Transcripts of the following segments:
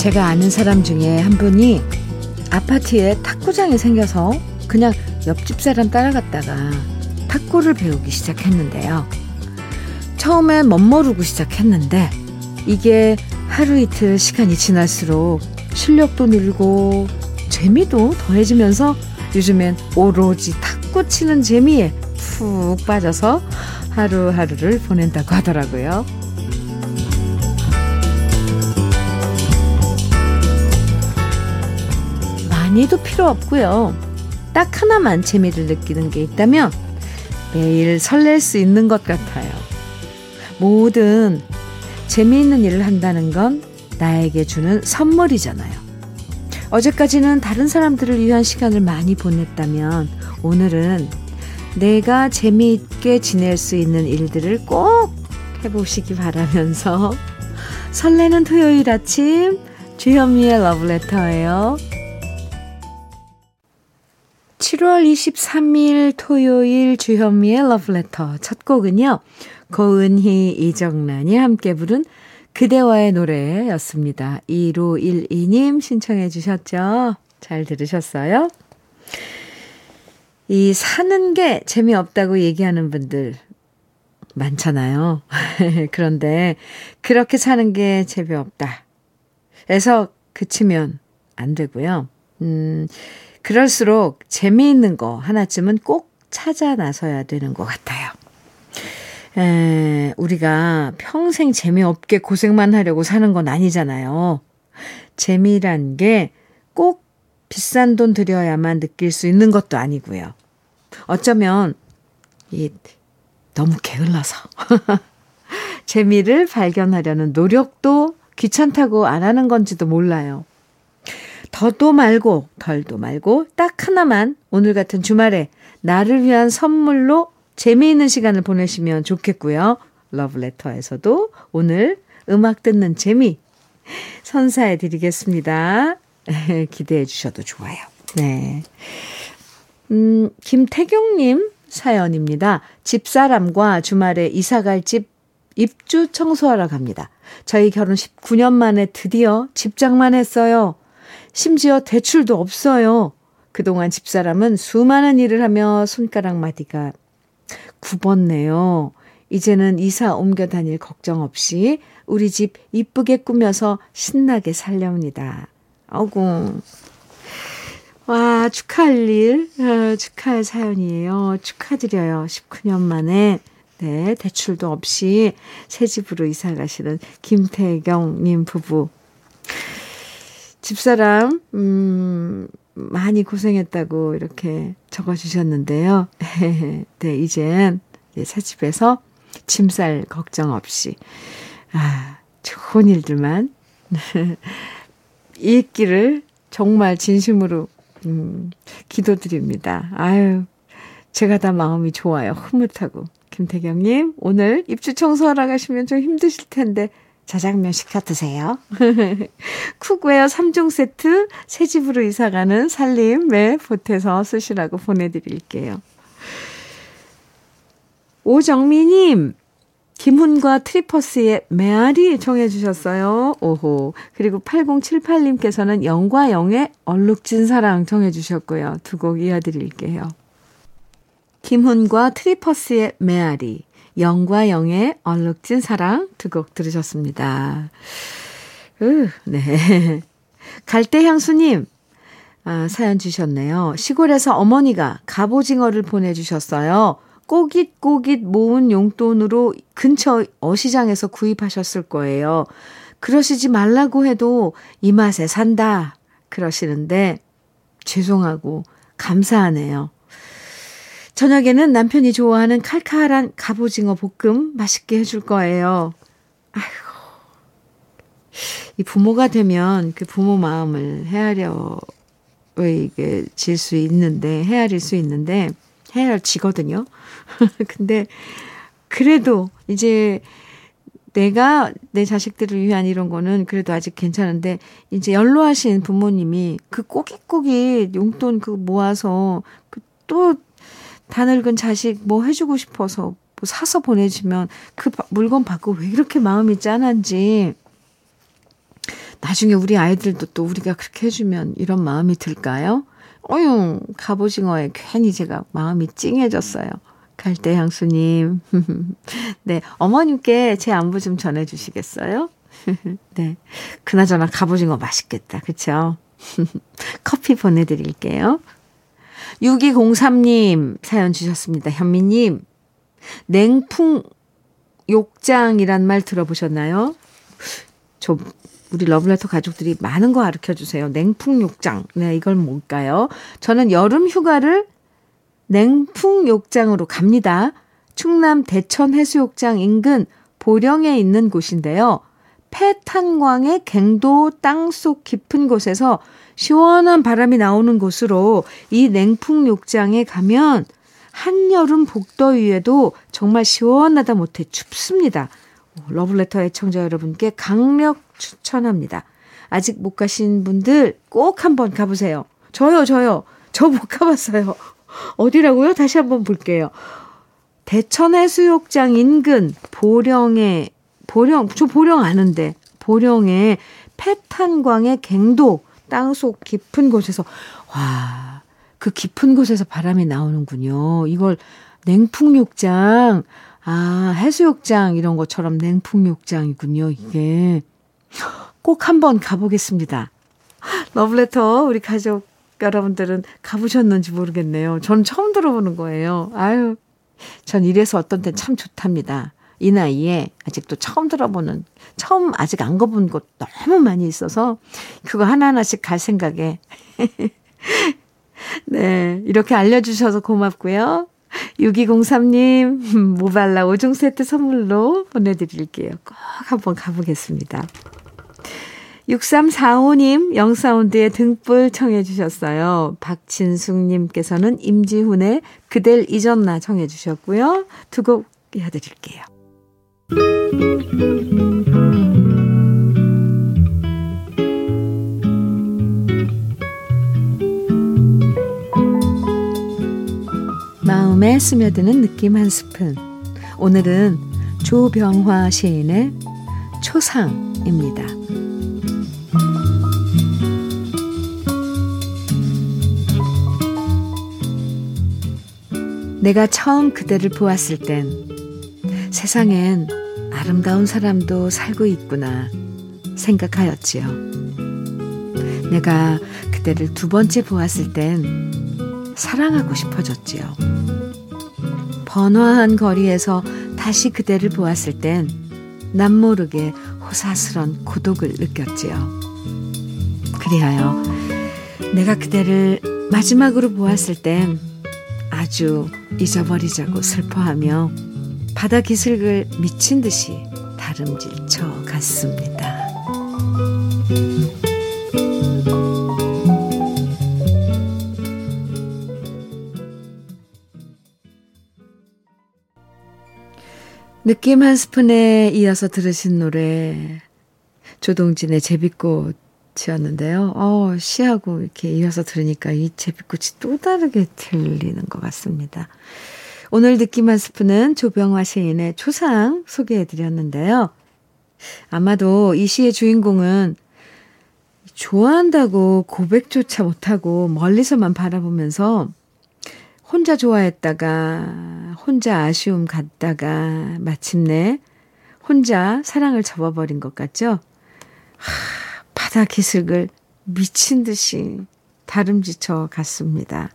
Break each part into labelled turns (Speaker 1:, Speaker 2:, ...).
Speaker 1: 제가 아는 사람 중에 한 분이 아파트에 탁구장이 생겨서 그냥 옆집 사람 따라갔다가 탁구를 배우기 시작했는데요. 처음엔 멋모르고 시작했는데 이게 하루 이틀 시간이 지날수록 실력도 늘고 재미도 더해지면서 요즘엔 오로지 탁구 치는 재미에 푹 빠져서 하루하루를 보낸다고 하더라고요. 많이도 필요 없고요. 딱 하나만 재미를 느끼는 게 있다면 매일 설렐 수 있는 것 같아요. 모든 재미있는 일을 한다는 건 나에게 주는 선물이잖아요. 어제까지는 다른 사람들을 위한 시간을 많이 보냈다면 오늘은 내가 재미있게 지낼 수 있는 일들을 꼭 해보시기 바라면서 설레는 토요일 아침 주현미의 러브레터예요. 7월 23일 토요일 주현미의 러브레터 첫 곡은요. 고은희, 이정란이 함께 부른 그대와의 노래였습니다. 1512님 신청해 주셨죠? 잘 들으셨어요? 이 사는 게 재미없다고 얘기하는 분들 많잖아요. 그런데 그렇게 사는 게 재미없다. 에서 그치면 안 되고요. 음, 그럴수록 재미있는 거 하나쯤은 꼭 찾아 나서야 되는 것 같아요. 에, 우리가 평생 재미없게 고생만 하려고 사는 건 아니잖아요. 재미란 게 꼭 비싼 돈 들여야만 느낄 수 있는 것도 아니고요. 어쩌면 이 너무 게을러서 재미를 발견하려는 노력도 귀찮다고 안 하는 건지도 몰라요. 더도 말고 덜도 말고 딱 하나만 오늘 같은 주말에 나를 위한 선물로 재미있는 시간을 보내시면 좋겠고요. 러브레터에서도 오늘 음악 듣는 재미 선사해 드리겠습니다. 기대해 주셔도 좋아요. 네. 음, 김태경님 사연입니다. 집사람과 주말에 이사갈 집 입주 청소하러 갑니다. 저희 결혼 19년 만에 드디어 집장만 했어요. 심지어 대출도 없어요. 그동안 집사람은 수많은 일을 하며 손가락 마디가 굽었네요. 이제는 이사 옮겨 다닐 걱정 없이 우리 집 이쁘게 꾸며서 신나게 살렵니다. 아고 와, 축하할 일, 어, 축하할 사연이에요. 축하드려요. 19년 만에, 네, 대출도 없이 새 집으로 이사 가시는 김태경님 부부. 집사람, 음, 많이 고생했다고 이렇게 적어주셨는데요. 네, 이젠 새 집에서 짐쌀 걱정 없이, 아, 좋은 일들만 있기를 정말 진심으로, 음, 기도드립니다. 아유, 제가 다 마음이 좋아요. 흐뭇하고. 김태경님, 오늘 입주 청소하러 가시면 좀 힘드실 텐데, 자장면 시켜 드세요. cookware 3종 세트 새 집으로 이사가는 살림에 보태서 쓰시라고 보내드릴게요. 오정미님, 김훈과 트리퍼스의 메아리 청해 주셨어요. 오호. 그리고 8078님께서는 영과 영의 얼룩진 사랑 청해 주셨고요. 두 곡 이어드릴게요. 김훈과 트리퍼스의 메아리, 영과 영의 얼룩진 사랑 두 곡 들으셨습니다. 으, 네. 갈대향수님, 아, 사연 주셨네요. 시골에서 어머니가 갑오징어를 보내주셨어요. 꼬깃꼬깃 모은 용돈으로 근처 어시장에서 구입하셨을 거예요. 그러시지 말라고 해도 이 맛에 산다. 그러시는데, 죄송하고 감사하네요. 저녁에는 남편이 좋아하는 칼칼한 갑오징어 볶음 맛있게 해줄 거예요. 아이고. 이 부모가 되면 그 부모 마음을 헤아려, 이게 질 수 있는데, 헤아릴 수 있는데, 헤아려지거든요. 근데, 그래도 이제 내가 내 자식들을 위한 이런 거는 그래도 아직 괜찮은데, 이제 연로하신 부모님이 그 꼬깃꼬깃 용돈 그 모아서 그 또 다 늙은 자식 뭐 해주고 싶어서 뭐 사서 보내주면 그 물건 받고 왜 이렇게 마음이 짠한지 나중에 우리 아이들도 또 우리가 그렇게 해주면 이런 마음이 들까요? 어휴, 갑오징어에 괜히 제가 마음이 찡해졌어요. 갈대 향수님. 네, 어머님께 제 안부 좀 전해주시겠어요? 네. 그나저나 갑오징어 맛있겠다. 그쵸? 커피 보내드릴게요. 6203님 사연 주셨습니다. 현미님, 냉풍 욕장이란 말 들어보셨나요? 저 우리 러브레터 가족들이 많은 거 가르쳐 주세요. 냉풍 욕장. 네, 이걸 뭘까요? 저는 여름 휴가를 냉풍 욕장으로 갑니다. 충남 대천 해수욕장 인근 보령에 있는 곳인데요. 폐탄광의 갱도 땅속 깊은 곳에서 시원한 바람이 나오는 곳으로 이 냉풍 욕장에 가면 한여름 복더위에도 정말 시원하다 못해 춥습니다. 러블레터 애청자 여러분께 강력 추천합니다. 아직 못 가신 분들 꼭 한번 가보세요. 저요, 저요. 저 못 가봤어요. 어디라고요? 다시 한번 볼게요. 대천해 수욕장 인근 보령에, 보령, 저 보령 아는데, 보령에 패탄광의 갱도 땅속 깊은 곳에서, 와, 그 깊은 곳에서 바람이 나오는군요. 이걸 냉풍욕장, 아, 해수욕장 이런 것처럼 냉풍욕장이군요, 이게. 꼭 한번 가보겠습니다. 러브레터, 우리 가족 여러분들은 가보셨는지 모르겠네요. 전 처음 들어보는 거예요. 아유, 전 이래서 어떤 때참 좋답니다. 이 나이에 아직도 처음 들어보는, 처음 아직 안 가본 곳 너무 많이 있어서 그거 하나하나씩 갈 생각에. 네, 이렇게 알려주셔서 고맙고요. 6203님, 모발라 5종 세트 선물로 보내드릴게요. 꼭 한번 가보겠습니다. 6345님, 영사운드의 등불 청해주셨어요. 박진숙님께서는 임지훈의 그댈 잊었나 청해주셨고요. 두 곡 이어드릴게요. 마음에 스며드는 느낌 한 스푼. 오늘은 조병화 시인의 초상입니다. 내가 처음 그대를 보았을 땐 세상엔 아름다운 사람도 살고 있구나 생각하였지요. 내가 그대를 두 번째 보았을 땐 사랑하고 싶어졌지요. 번화한 거리에서 다시 그대를 보았을 땐 남모르게 호사스런 고독을 느꼈지요. 그리하여 내가 그대를 마지막으로 보았을 땐 아주 잊어버리자고 슬퍼하며 바다 기슭을 미친 듯이 다름질쳐 갔습니다. 느낌 한 스푼에 이어서 들으신 노래 조동진의 제비꽃이었는데요. 어, 시하고 이렇게 이어서 들으니까 이 제비꽃이 또 다르게 들리는 것 같습니다. 오늘 한 스푼은 조병화 시인의 초상 소개해 드렸는데요. 아마도 이 시의 주인공은 좋아한다고 고백조차 못하고 멀리서만 바라보면서 혼자 좋아했다가 혼자 아쉬움 갖다가 마침내 혼자 사랑을 접어버린 것 같죠? 하, 바다 기슭을 미친 듯이 다름쥐쳐 갔습니다.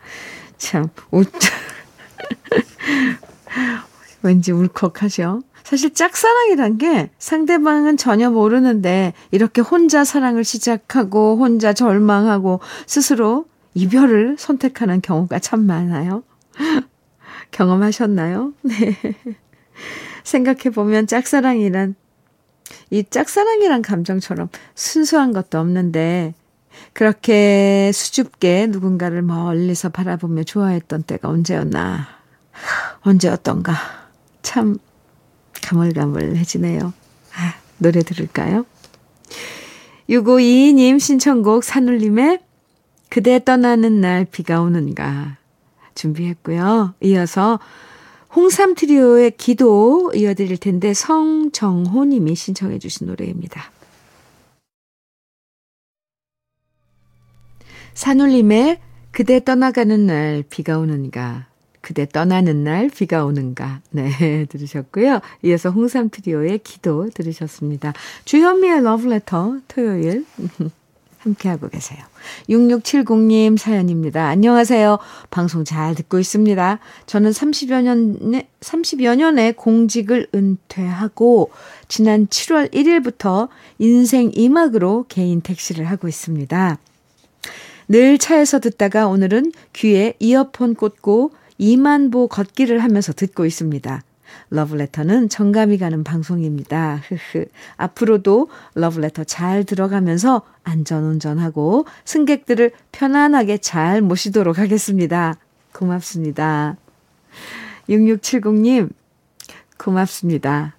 Speaker 1: 참, 웃, 왠지 울컥하죠? 사실 짝사랑이란 게 상대방은 전혀 모르는데 이렇게 혼자 사랑을 시작하고 혼자 절망하고 스스로 이별을 선택하는 경우가 참 많아요. 경험하셨나요? 네. 생각해보면 짝사랑이란, 이 짝사랑이란 감정처럼 순수한 것도 없는데, 그렇게 수줍게 누군가를 멀리서 바라보며 좋아했던 때가 언제였나, 언제였던가, 참 가물가물해지네요. 아, 노래 들을까요? 6522님 신청곡 산울림의 그대 떠나는 날 비가 오는가 준비했고요. 이어서 홍삼 트리오의 기도 이어드릴 텐데 성정호 님이 신청해 주신 노래입니다. 산울림의 그대 떠나가는 날 비가 오는가 그대 떠나는 날 비가 오는가. 네, 들으셨고요. 이어서 홍삼 트리오의 기도 들으셨습니다. 주현미의 러브레터 토요일 함께하고 계세요. 6670님 사연입니다. 안녕하세요. 방송 잘 듣고 있습니다. 저는 30여 년에, 30여 년의 공직을 은퇴하고 지난 7월 1일부터 인생 2막으로 개인 택시를 하고 있습니다. 늘 차에서 듣다가 오늘은 귀에 이어폰 꽂고 2만 보 걷기를 하면서 듣고 있습니다. 러브레터는 정감이 가는 방송입니다. 흐흐. 앞으로도 러브레터 잘 들어가면서 안전운전하고 승객들을 편안하게 잘 모시도록 하겠습니다. 고맙습니다. 6670님, 고맙습니다.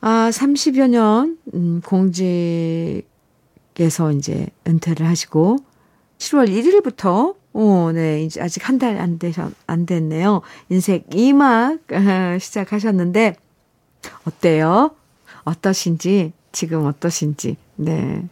Speaker 1: 아, 30여 년, 음, 공직에서 이제 은퇴를 하시고, 7월 1일부터 오, 네. 이제 아직 한 달 안 되셨, 안 됐네요. 인생 2막 시작하셨는데, 어때요? 어떠신지, 지금 어떠신지, 네.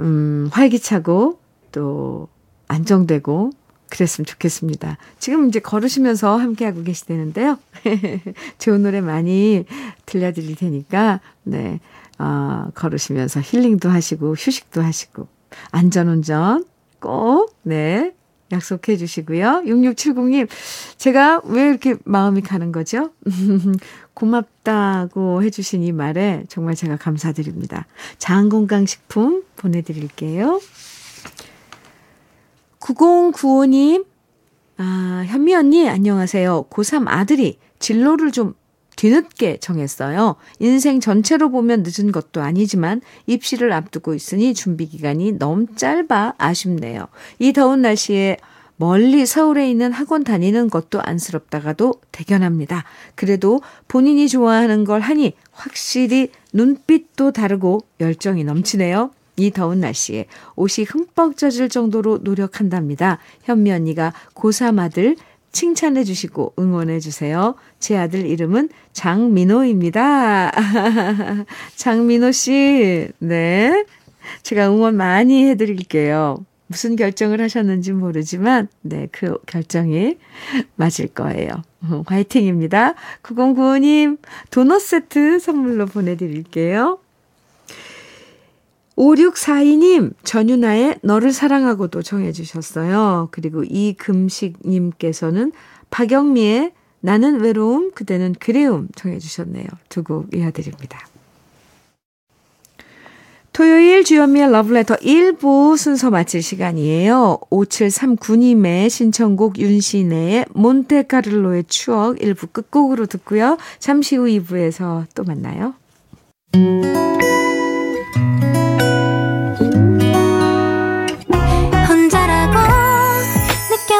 Speaker 1: 음, 활기차고, 또, 안정되고, 그랬으면 좋겠습니다. 지금 이제 걸으시면서 함께하고 계시다는데요. 좋은 노래 많이 들려드릴 테니까, 네. 어, 걸으시면서 힐링도 하시고, 휴식도 하시고, 안전운전 꼭, 네. 약속해 주시고요. 6670님, 제가 왜 이렇게 마음이 가는 거죠? 고맙다고 해주신 이 말에 정말 제가 감사드립니다. 장건강식품 보내드릴게요. 9095님, 아, 현미 언니, 안녕하세요. 고3 아들이 진로를 좀 뒤늦게 정했어요. 인생 전체로 보면 늦은 것도 아니지만 입시를 앞두고 있으니 준비 기간이 너무 짧아 아쉽네요. 이 더운 날씨에 멀리 서울에 있는 학원 다니는 것도 안쓰럽다가도 대견합니다. 그래도 본인이 좋아하는 걸 하니 확실히 눈빛도 다르고 열정이 넘치네요. 이 더운 날씨에 옷이 흠뻑 젖을 정도로 노력한답니다. 현미 언니가 고3 아들 칭찬해 주시고 응원해 주세요. 제 아들 이름은 장민호입니다. 장민호 씨, 네. 제가 응원 많이 해 드릴게요. 무슨 결정을 하셨는지 모르지만, 네, 그 결정이 맞을 거예요. 화이팅입니다. 9095님, 도넛 세트 선물로 보내드릴게요. 5642님, 전유나의 너를 사랑하고도 정해주셨어요. 그리고 이금식님께서는 박영미의 나는 외로움, 그대는 그리움 정해주셨네요. 두 곡 이어드립니다. 토요일 주연미의 러브레터 1부 순서 마칠 시간이에요. 5739님의 신청곡 윤신의 몬테카를로의 추억 1부 끝곡으로 듣고요. 잠시 후 2부에서 또 만나요.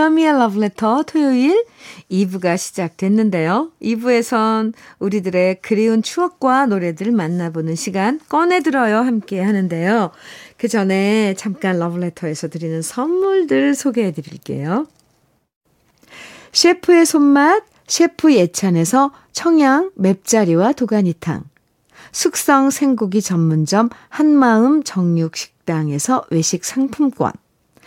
Speaker 1: 주현미의 러브레터 토요일 2부가 시작됐는데요. 2부에선 우리들의 그리운 추억과 노래들 만나보는 시간 꺼내들어요 함께 하는데요. 그 전에 잠깐 러브레터에서 드리는 선물들 소개해 드릴게요. 셰프의 손맛 셰프 예찬에서 청양 맵자리와 도가니탕 숙성 생고기 전문점 한마음 정육식당에서 외식 상품권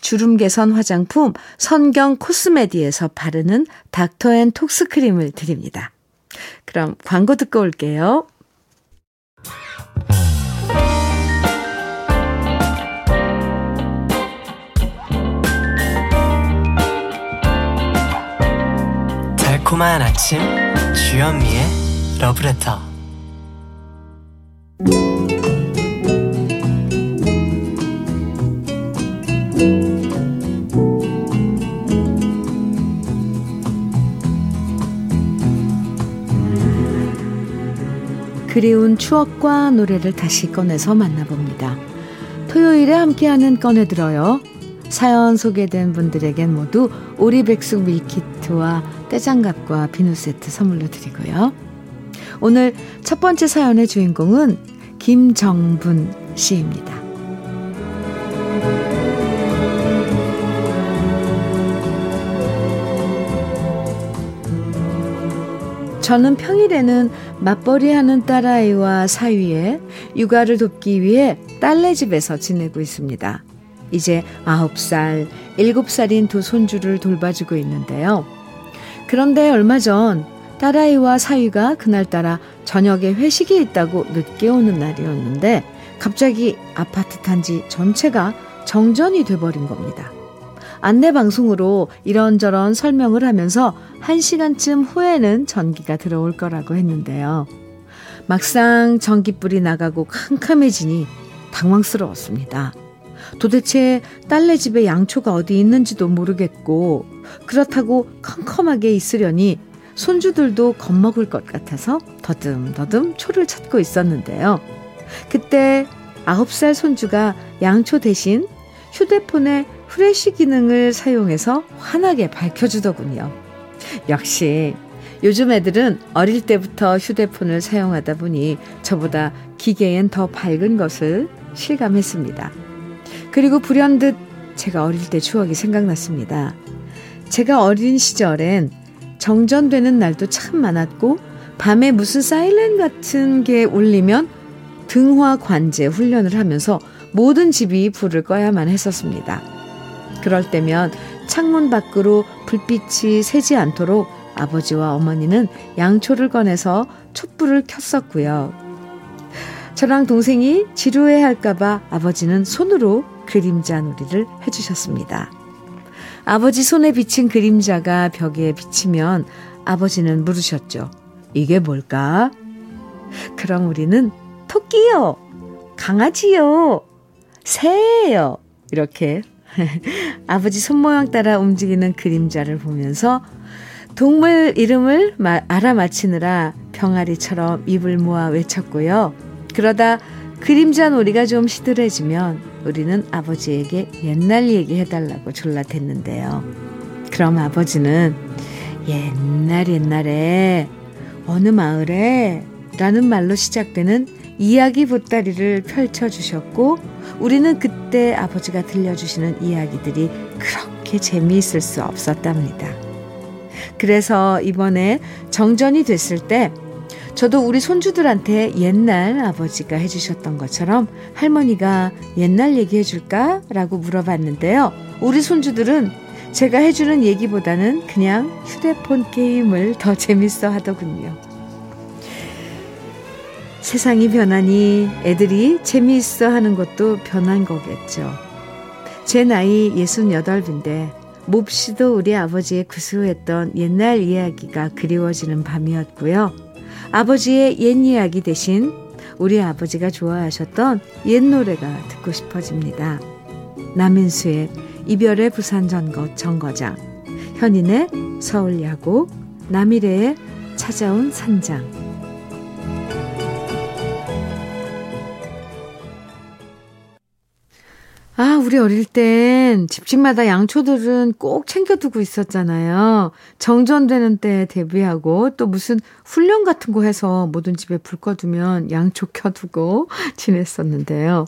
Speaker 1: 주름 개선 화장품 선경 코스메디에서 바르는 닥터앤톡스 크림을 드립니다. 그럼 광고 듣고 올게요.
Speaker 2: 달콤한 아침 주현미의 러브레터
Speaker 1: 그리운 추억과 노래를 다시 꺼내서 만나봅니다. 토요일에 함께하는 꺼내들어요. 사연 소개된 분들에겐 모두 오리백숙 밀키트와 떼장갑과 비누 세트 선물로 드리고요. 오늘 첫 번째 사연의 주인공은 김정분 씨입니다. 저는 평일에는 맞벌이 하는 딸아이와 사위에 육아를 돕기 위해 딸네 집에서 지내고 있습니다. 이제 9살, 7살인 두 손주를 돌봐주고 있는데요. 그런데 얼마 전 딸아이와 사위가 그날따라 저녁에 회식이 있다고 늦게 오는 날이었는데 갑자기 아파트 단지 전체가 정전이 돼버린 겁니다. 안내 방송으로 이런저런 설명을 하면서 1시간쯤 후에는 전기가 들어올 거라고 했는데요. 막상 전기불이 나가고 캄캄해지니 당황스러웠습니다. 도대체 딸네 집에 양초가 어디 있는지도 모르겠고 그렇다고 컴컴하게 있으려니 손주들도 겁먹을 것 같아서 더듬더듬 초를 찾고 있었는데요. 그때 9살 손주가 양초 대신 휴대폰에 후레쉬 기능을 사용해서 환하게 밝혀주더군요. 역시 요즘 애들은 어릴 때부터 휴대폰을 사용하다 보니 저보다 기계엔 더 밝은 것을 실감했습니다. 그리고 불현듯 제가 어릴 때 추억이 생각났습니다. 제가 어린 시절엔 정전되는 날도 참 많았고 밤에 무슨 사이렌 같은 게 울리면 등화 관제 훈련을 하면서 모든 집이 불을 꺼야만 했었습니다. 그럴 때면 창문 밖으로 불빛이 새지 않도록 아버지와 어머니는 양초를 꺼내서 촛불을 켰었고요. 저랑 동생이 지루해 할까봐 아버지는 손으로 그림자 놀이를 해주셨습니다. 아버지 손에 비친 그림자가 벽에 비치면 아버지는 물으셨죠. 이게 뭘까? 그럼 우리는 토끼요, 강아지요, 새예요. 이렇게 아버지 손모양 따라 움직이는 그림자를 보면서 동물 이름을 알아맞히느라 병아리처럼 입을 모아 외쳤고요. 그러다 그림자 놀이가 좀 시들해지면 우리는 아버지에게 옛날 얘기 해달라고 졸라댔는데요. 그럼 아버지는 옛날 옛날에 어느 마을에 라는 말로 시작되는 이야기 보따리를 펼쳐주셨고 우리는 그때 아버지가 들려주시는 이야기들이 그렇게 재미있을 수 없었답니다. 그래서 이번에 정전이 됐을 때 저도 우리 손주들한테 옛날 아버지가 해주셨던 것처럼 할머니가 옛날 얘기해 줄까? 라고 물어봤는데요. 우리 손주들은 제가 해주는 얘기보다는 그냥 휴대폰 게임을 더 재밌어 하더군요. 세상이 변하니 애들이 재미있어 하는 것도 변한 거겠죠. 제 나이 68인데 몹시도 우리 아버지의 구수했던 옛날 이야기가 그리워지는 밤이었고요. 아버지의 옛 이야기 대신 우리 아버지가 좋아하셨던 옛 노래가 듣고 싶어집니다. 남인수의 이별의 부산 전거, 정거장, 현인의 서울 야구, 남일의 찾아온 산장. 아, 우리 어릴 땐 집집마다 양초들은 꼭 챙겨두고 있었잖아요. 정전되는 때 대비하고 또 무슨 훈련 같은 거 해서 모든 집에 불 꺼두면 양초 켜두고 지냈었는데요.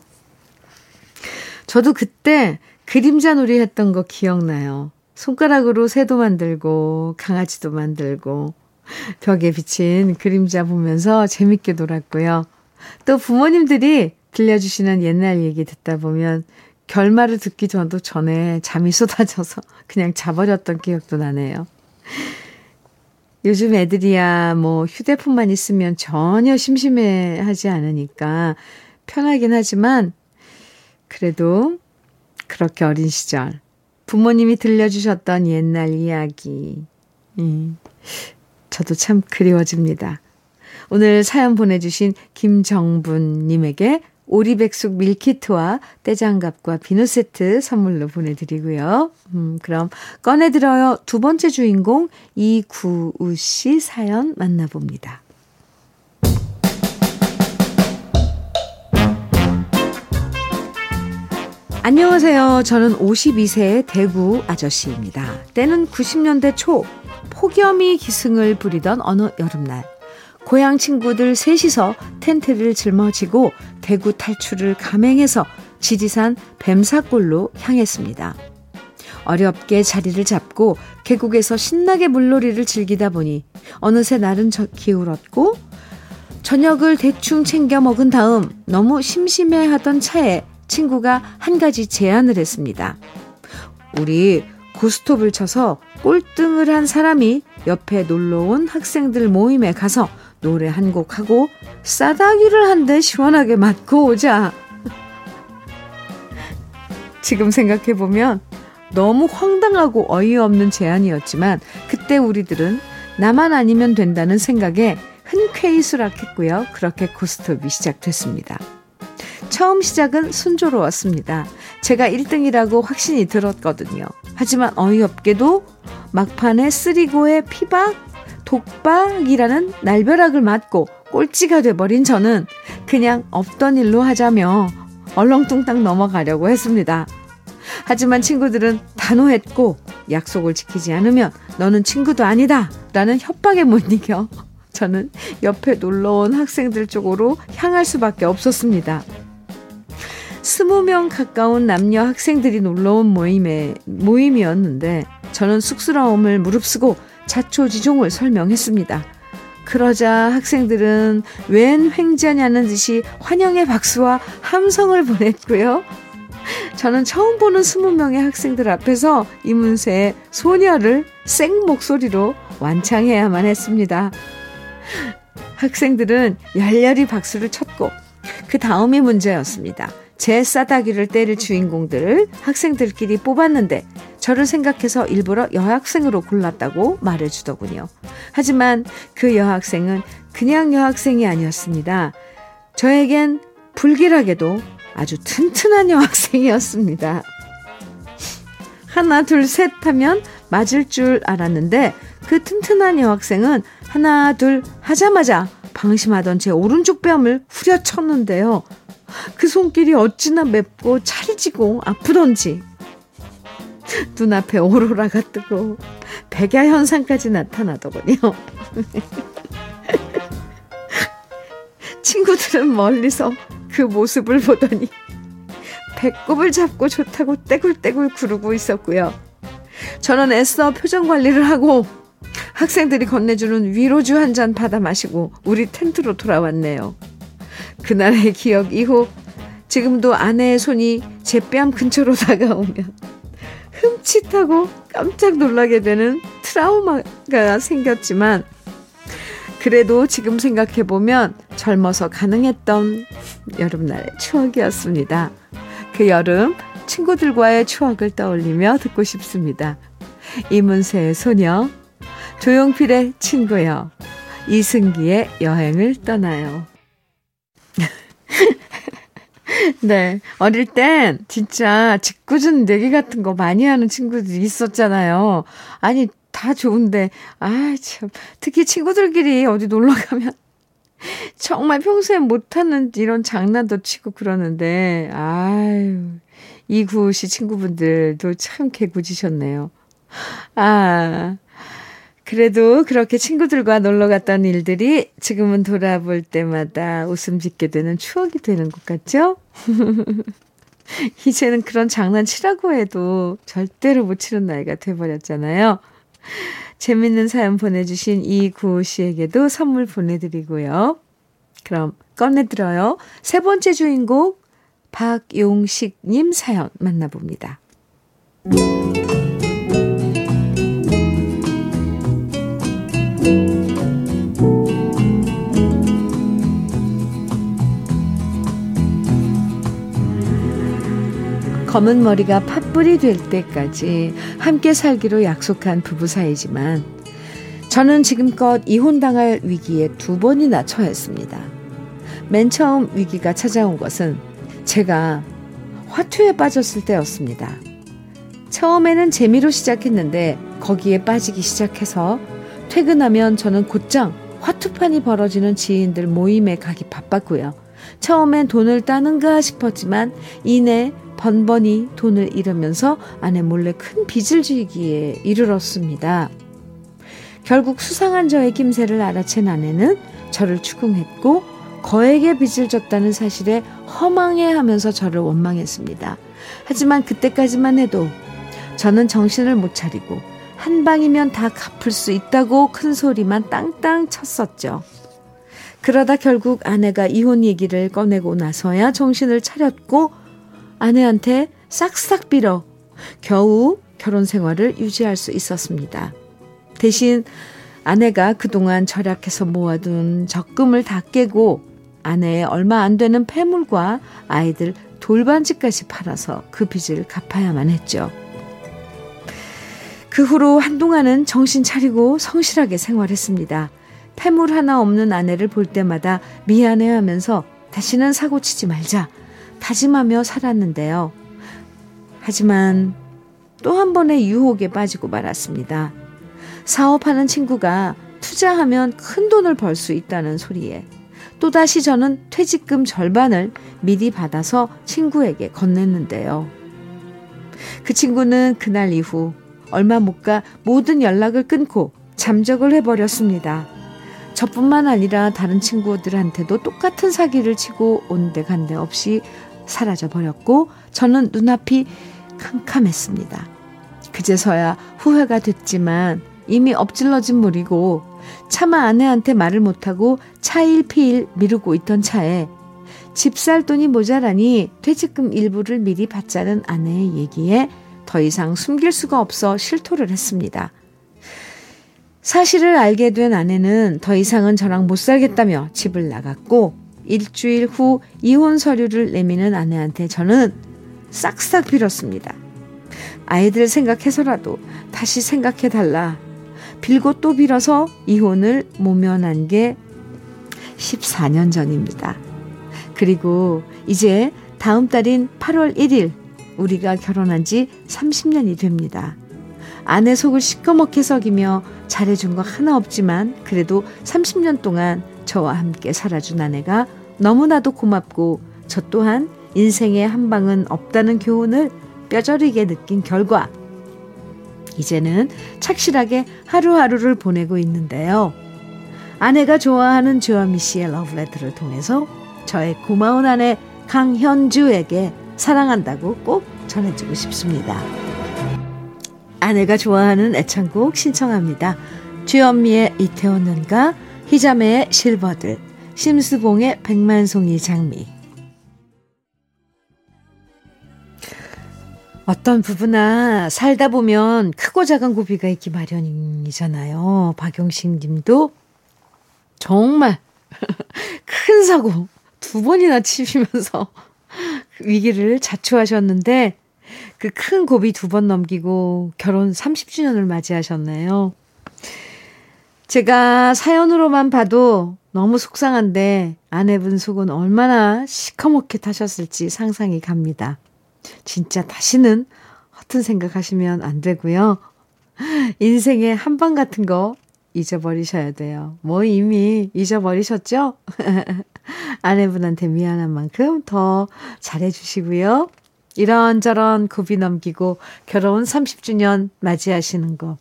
Speaker 1: 저도 그때 그림자 놀이 했던 거 기억나요. 손가락으로 새도 만들고 강아지도 만들고 벽에 비친 그림자 보면서 재밌게 놀았고요. 또 부모님들이 들려주시는 옛날 얘기 듣다 보면 결말을 듣기 전도 전에 잠이 쏟아져서 그냥 자버렸던 기억도 나네요. 요즘 애들이야 뭐 휴대폰만 있으면 전혀 심심해 하지 않으니까 편하긴 하지만 그래도 그렇게 어린 시절 부모님이 들려주셨던 옛날 이야기 음, 저도 참 그리워집니다. 오늘 사연 보내주신 김정분님에게 오리백숙 밀키트와 떼장갑과 비누 세트 선물로 보내드리고요. 음, 그럼 꺼내들어요. 두 번째 주인공 이구우 씨 사연 만나봅니다. 안녕하세요. 저는 52세의 대구 아저씨입니다. 때는 90년대 초 폭염이 기승을 부리던 어느 여름날 고향 친구들 셋이서 텐트를 짊어지고 대구 탈출을 감행해서 지리산 뱀사골로 향했습니다. 어렵게 자리를 잡고 계곡에서 신나게 물놀이를 즐기다 보니 어느새 날은 기울었고 저녁을 대충 챙겨 먹은 다음 너무 심심해하던 차에 친구가 한 가지 제안을 했습니다. 우리 고스톱을 쳐서 꼴등을 한 사람이 옆에 놀러 온 학생들 모임에 가서 노래 한 곡 하고 싸다기를 한 대 시원하게 맞고 오자. 지금 생각해보면 너무 황당하고 어이없는 제안이었지만 그때 우리들은 나만 아니면 된다는 생각에 흔쾌히 수락했고요. 그렇게 고스톱이 시작됐습니다. 처음 시작은 순조로웠습니다. 제가 1등이라고 확신이 들었거든요. 하지만 어이없게도 막판에 쓰리고의 피박 독박이라는 날벼락을 맞고 꼴찌가 돼버린 저는 그냥 없던 일로 하자며 얼렁뚱땅 넘어가려고 했습니다. 하지만 친구들은 단호했고 약속을 지키지 않으면 너는 친구도 아니다 라는 협박에 못 이겨 저는 옆에 놀러온 학생들 쪽으로 향할 수밖에 없었습니다. 스무 명 가까운 남녀 학생들이 놀러온 모임에, 모임이었는데 저는 쑥스러움을 무릅쓰고 자초지종을 설명했습니다. 그러자 학생들은 웬 횡재냐는 듯이 환영의 박수와 함성을 보냈고요. 저는 처음 보는 스무 명의 학생들 앞에서 이문세의 소녀를 생 목소리로 완창해야만 했습니다. 학생들은 열렬히 박수를 쳤고 그 다음이 문제였습니다. 제 싸다기를 때릴 주인공들을 학생들끼리 뽑았는데 저를 생각해서 일부러 여학생으로 골랐다고 말해주더군요. 하지만 그 여학생은 그냥 여학생이 아니었습니다. 저에겐 불길하게도 아주 튼튼한 여학생이었습니다. 하나, 둘, 셋 하면 맞을 줄 알았는데 그 튼튼한 여학생은 하나, 둘 하자마자 방심하던 제 오른쪽 뺨을 후려쳤는데요. 그 손길이 어찌나 맵고 찰지고 아프던지 눈앞에 오로라가 뜨고 백야 현상까지 나타나더군요. 친구들은 멀리서 그 모습을 보더니 배꼽을 잡고 좋다고 떼굴떼굴 구르고 있었고요. 저는 애써 표정 관리를 하고 학생들이 건네주는 위로주 한 잔 받아 마시고 우리 텐트로 돌아왔네요. 그날의 기억 이후 지금도 아내의 손이 제 뺨 근처로 다가오면 흠칫하고 깜짝 놀라게 되는 트라우마가 생겼지만 그래도 지금 생각해보면 젊어서 가능했던 여름날의 추억이었습니다. 그 여름 친구들과의 추억을 떠올리며 듣고 싶습니다. 이문세의 소녀, 조용필의 친구요, 이승기의 여행을 떠나요. 네. 어릴 땐 진짜 짓궂은 내기 같은 거 많이 하는 친구들이 있었잖아요. 아니, 다 좋은데, 아, 참. 특히 친구들끼리 어디 놀러 가면 정말 평소에 못하는 이런 장난도 치고 그러는데, 아유, 이구 씨 친구분들도 참 개구지셨네요. 아, 그래도 그렇게 친구들과 놀러 갔던 일들이 지금은 돌아볼 때마다 웃음 짓게 되는 추억이 되는 것 같죠? 이제는 그런 장난치라고 해도 절대로 못 치는 나이가 돼버렸잖아요. 재밌는 사연 보내주신 이구호 씨에게도 선물 보내드리고요. 그럼 꺼내들어요. 세 번째 주인공 박용식님 사연 만나봅니다. 검은 머리가 팥불이 될 때까지 함께 살기로 약속한 부부 사이지만 저는 지금껏 이혼당할 위기에 두 번이나 처했습니다. 맨 처음 위기가 찾아온 것은 제가 화투에 빠졌을 때였습니다. 처음에는 재미로 시작했는데 거기에 빠지기 시작해서 퇴근하면 저는 곧장 화투판이 벌어지는 지인들 모임에 가기 바빴고요. 처음엔 돈을 따는가 싶었지만 이내 번번이 돈을 잃으면서 아내 몰래 큰 빚을 지기에 이르렀습니다. 결국 수상한 저의 김새를 알아챈 아내는 저를 추궁했고 거액의 빚을 졌다는 사실에 허망해하면서 저를 원망했습니다. 하지만 그때까지만 해도 저는 정신을 못 차리고 한 방이면 다 갚을 수 있다고 큰 소리만 땅땅 쳤었죠. 그러다 결국 아내가 이혼 얘기를 꺼내고 나서야 정신을 차렸고 아내한테 싹싹 빌어 겨우 결혼 생활을 유지할 수 있었습니다. 대신 아내가 그동안 절약해서 모아둔 적금을 다 깨고 아내의 얼마 안 되는 폐물과 아이들 돌반지까지 팔아서 그 빚을 갚아야만 했죠. 그 후로 한동안은 정신 차리고 성실하게 생활했습니다. 폐물 하나 없는 아내를 볼 때마다 미안해 하면서 다시는 사고 치지 말자 다짐하며 살았는데요. 하지만 또 한 번의 유혹에 빠지고 말았습니다. 사업하는 친구가 투자하면 큰 돈을 벌 수 있다는 소리에 또다시 저는 퇴직금 절반을 미리 받아서 친구에게 건넸는데요. 그 친구는 그날 이후 얼마 못 가 모든 연락을 끊고 잠적을 해버렸습니다. 저뿐만 아니라 다른 친구들한테도 똑같은 사기를 치고 온데 간데 없이 사라져 버렸고 저는 눈앞이 캄캄했습니다. 그제서야 후회가 됐지만 이미 엎질러진 물이고 차마 아내한테 말을 못하고 차일피일 미루고 있던 차에 집 살 돈이 모자라니 퇴직금 일부를 미리 받자는 아내의 얘기에 더 이상 숨길 수가 없어 실토를 했습니다. 사실을 알게 된 아내는 더 이상은 저랑 못 살겠다며 집을 나갔고 일주일 후 이혼 서류를 내미는 아내한테 저는 싹싹 빌었습니다. 아이들 생각해서라도 다시 생각해 달라. 빌고 또 빌어서 이혼을 모면한 게 14년 전입니다. 그리고 이제 다음 달인 8월 1일 우리가 결혼한 지 30년이 됩니다. 아내 속을 시커멓게 썩이며 잘해준 거 하나 없지만 그래도 30년 동안 저와 함께 살아준 아내가 너무나도 고맙고 저 또한 인생에 한 방은 없다는 교훈을 뼈저리게 느낀 결과 이제는 착실하게 하루하루를 보내고 있는데요. 아내가 좋아하는 주현미 씨의 러브레터를 통해서 저의 고마운 아내 강현주에게 사랑한다고 꼭 전해주고 싶습니다. 아내가 좋아하는 애창곡 신청합니다. 주현미의 이태원는가 희자매의 실버들 심수봉의 백만송이 장미 어떤 부부나 살다 보면 크고 작은 고비가 있기 마련이잖아요. 박용식 님도 정말 큰 사고 두 번이나 치시면서 위기를 자초하셨는데 그 큰 고비 두 번 넘기고 결혼 30주년을 맞이하셨네요. 제가 사연으로만 봐도 너무 속상한데 아내분 속은 얼마나 시커멓게 타셨을지 상상이 갑니다. 진짜 다시는 허튼 생각하시면 안 되고요. 인생의 한방 같은 거 잊어버리셔야 돼요. 뭐 이미 잊어버리셨죠? 아내분한테 미안한 만큼 더 잘해주시고요. 이런저런 고비 넘기고 결혼 30주년 맞이하시는 거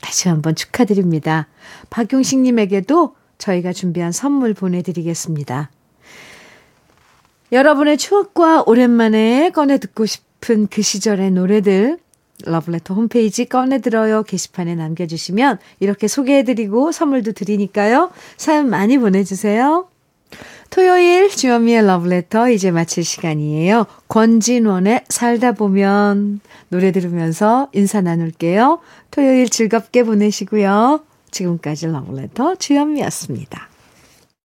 Speaker 1: 다시 한번 축하드립니다. 박용식님에게도 저희가 준비한 선물 보내드리겠습니다. 여러분의 추억과 오랜만에 꺼내 듣고 싶은 그 시절의 노래들 러블레터 홈페이지 꺼내들어요 게시판에 남겨주시면 이렇게 소개해드리고 선물도 드리니까요. 사연 많이 보내주세요. 토요일 주현미의 러브레터 이제 마칠 시간이에요. 권진원의 살다 보면 노래 들으면서 인사 나눌게요. 토요일 즐겁게 보내시고요. 지금까지 러브레터 주현미였습니다.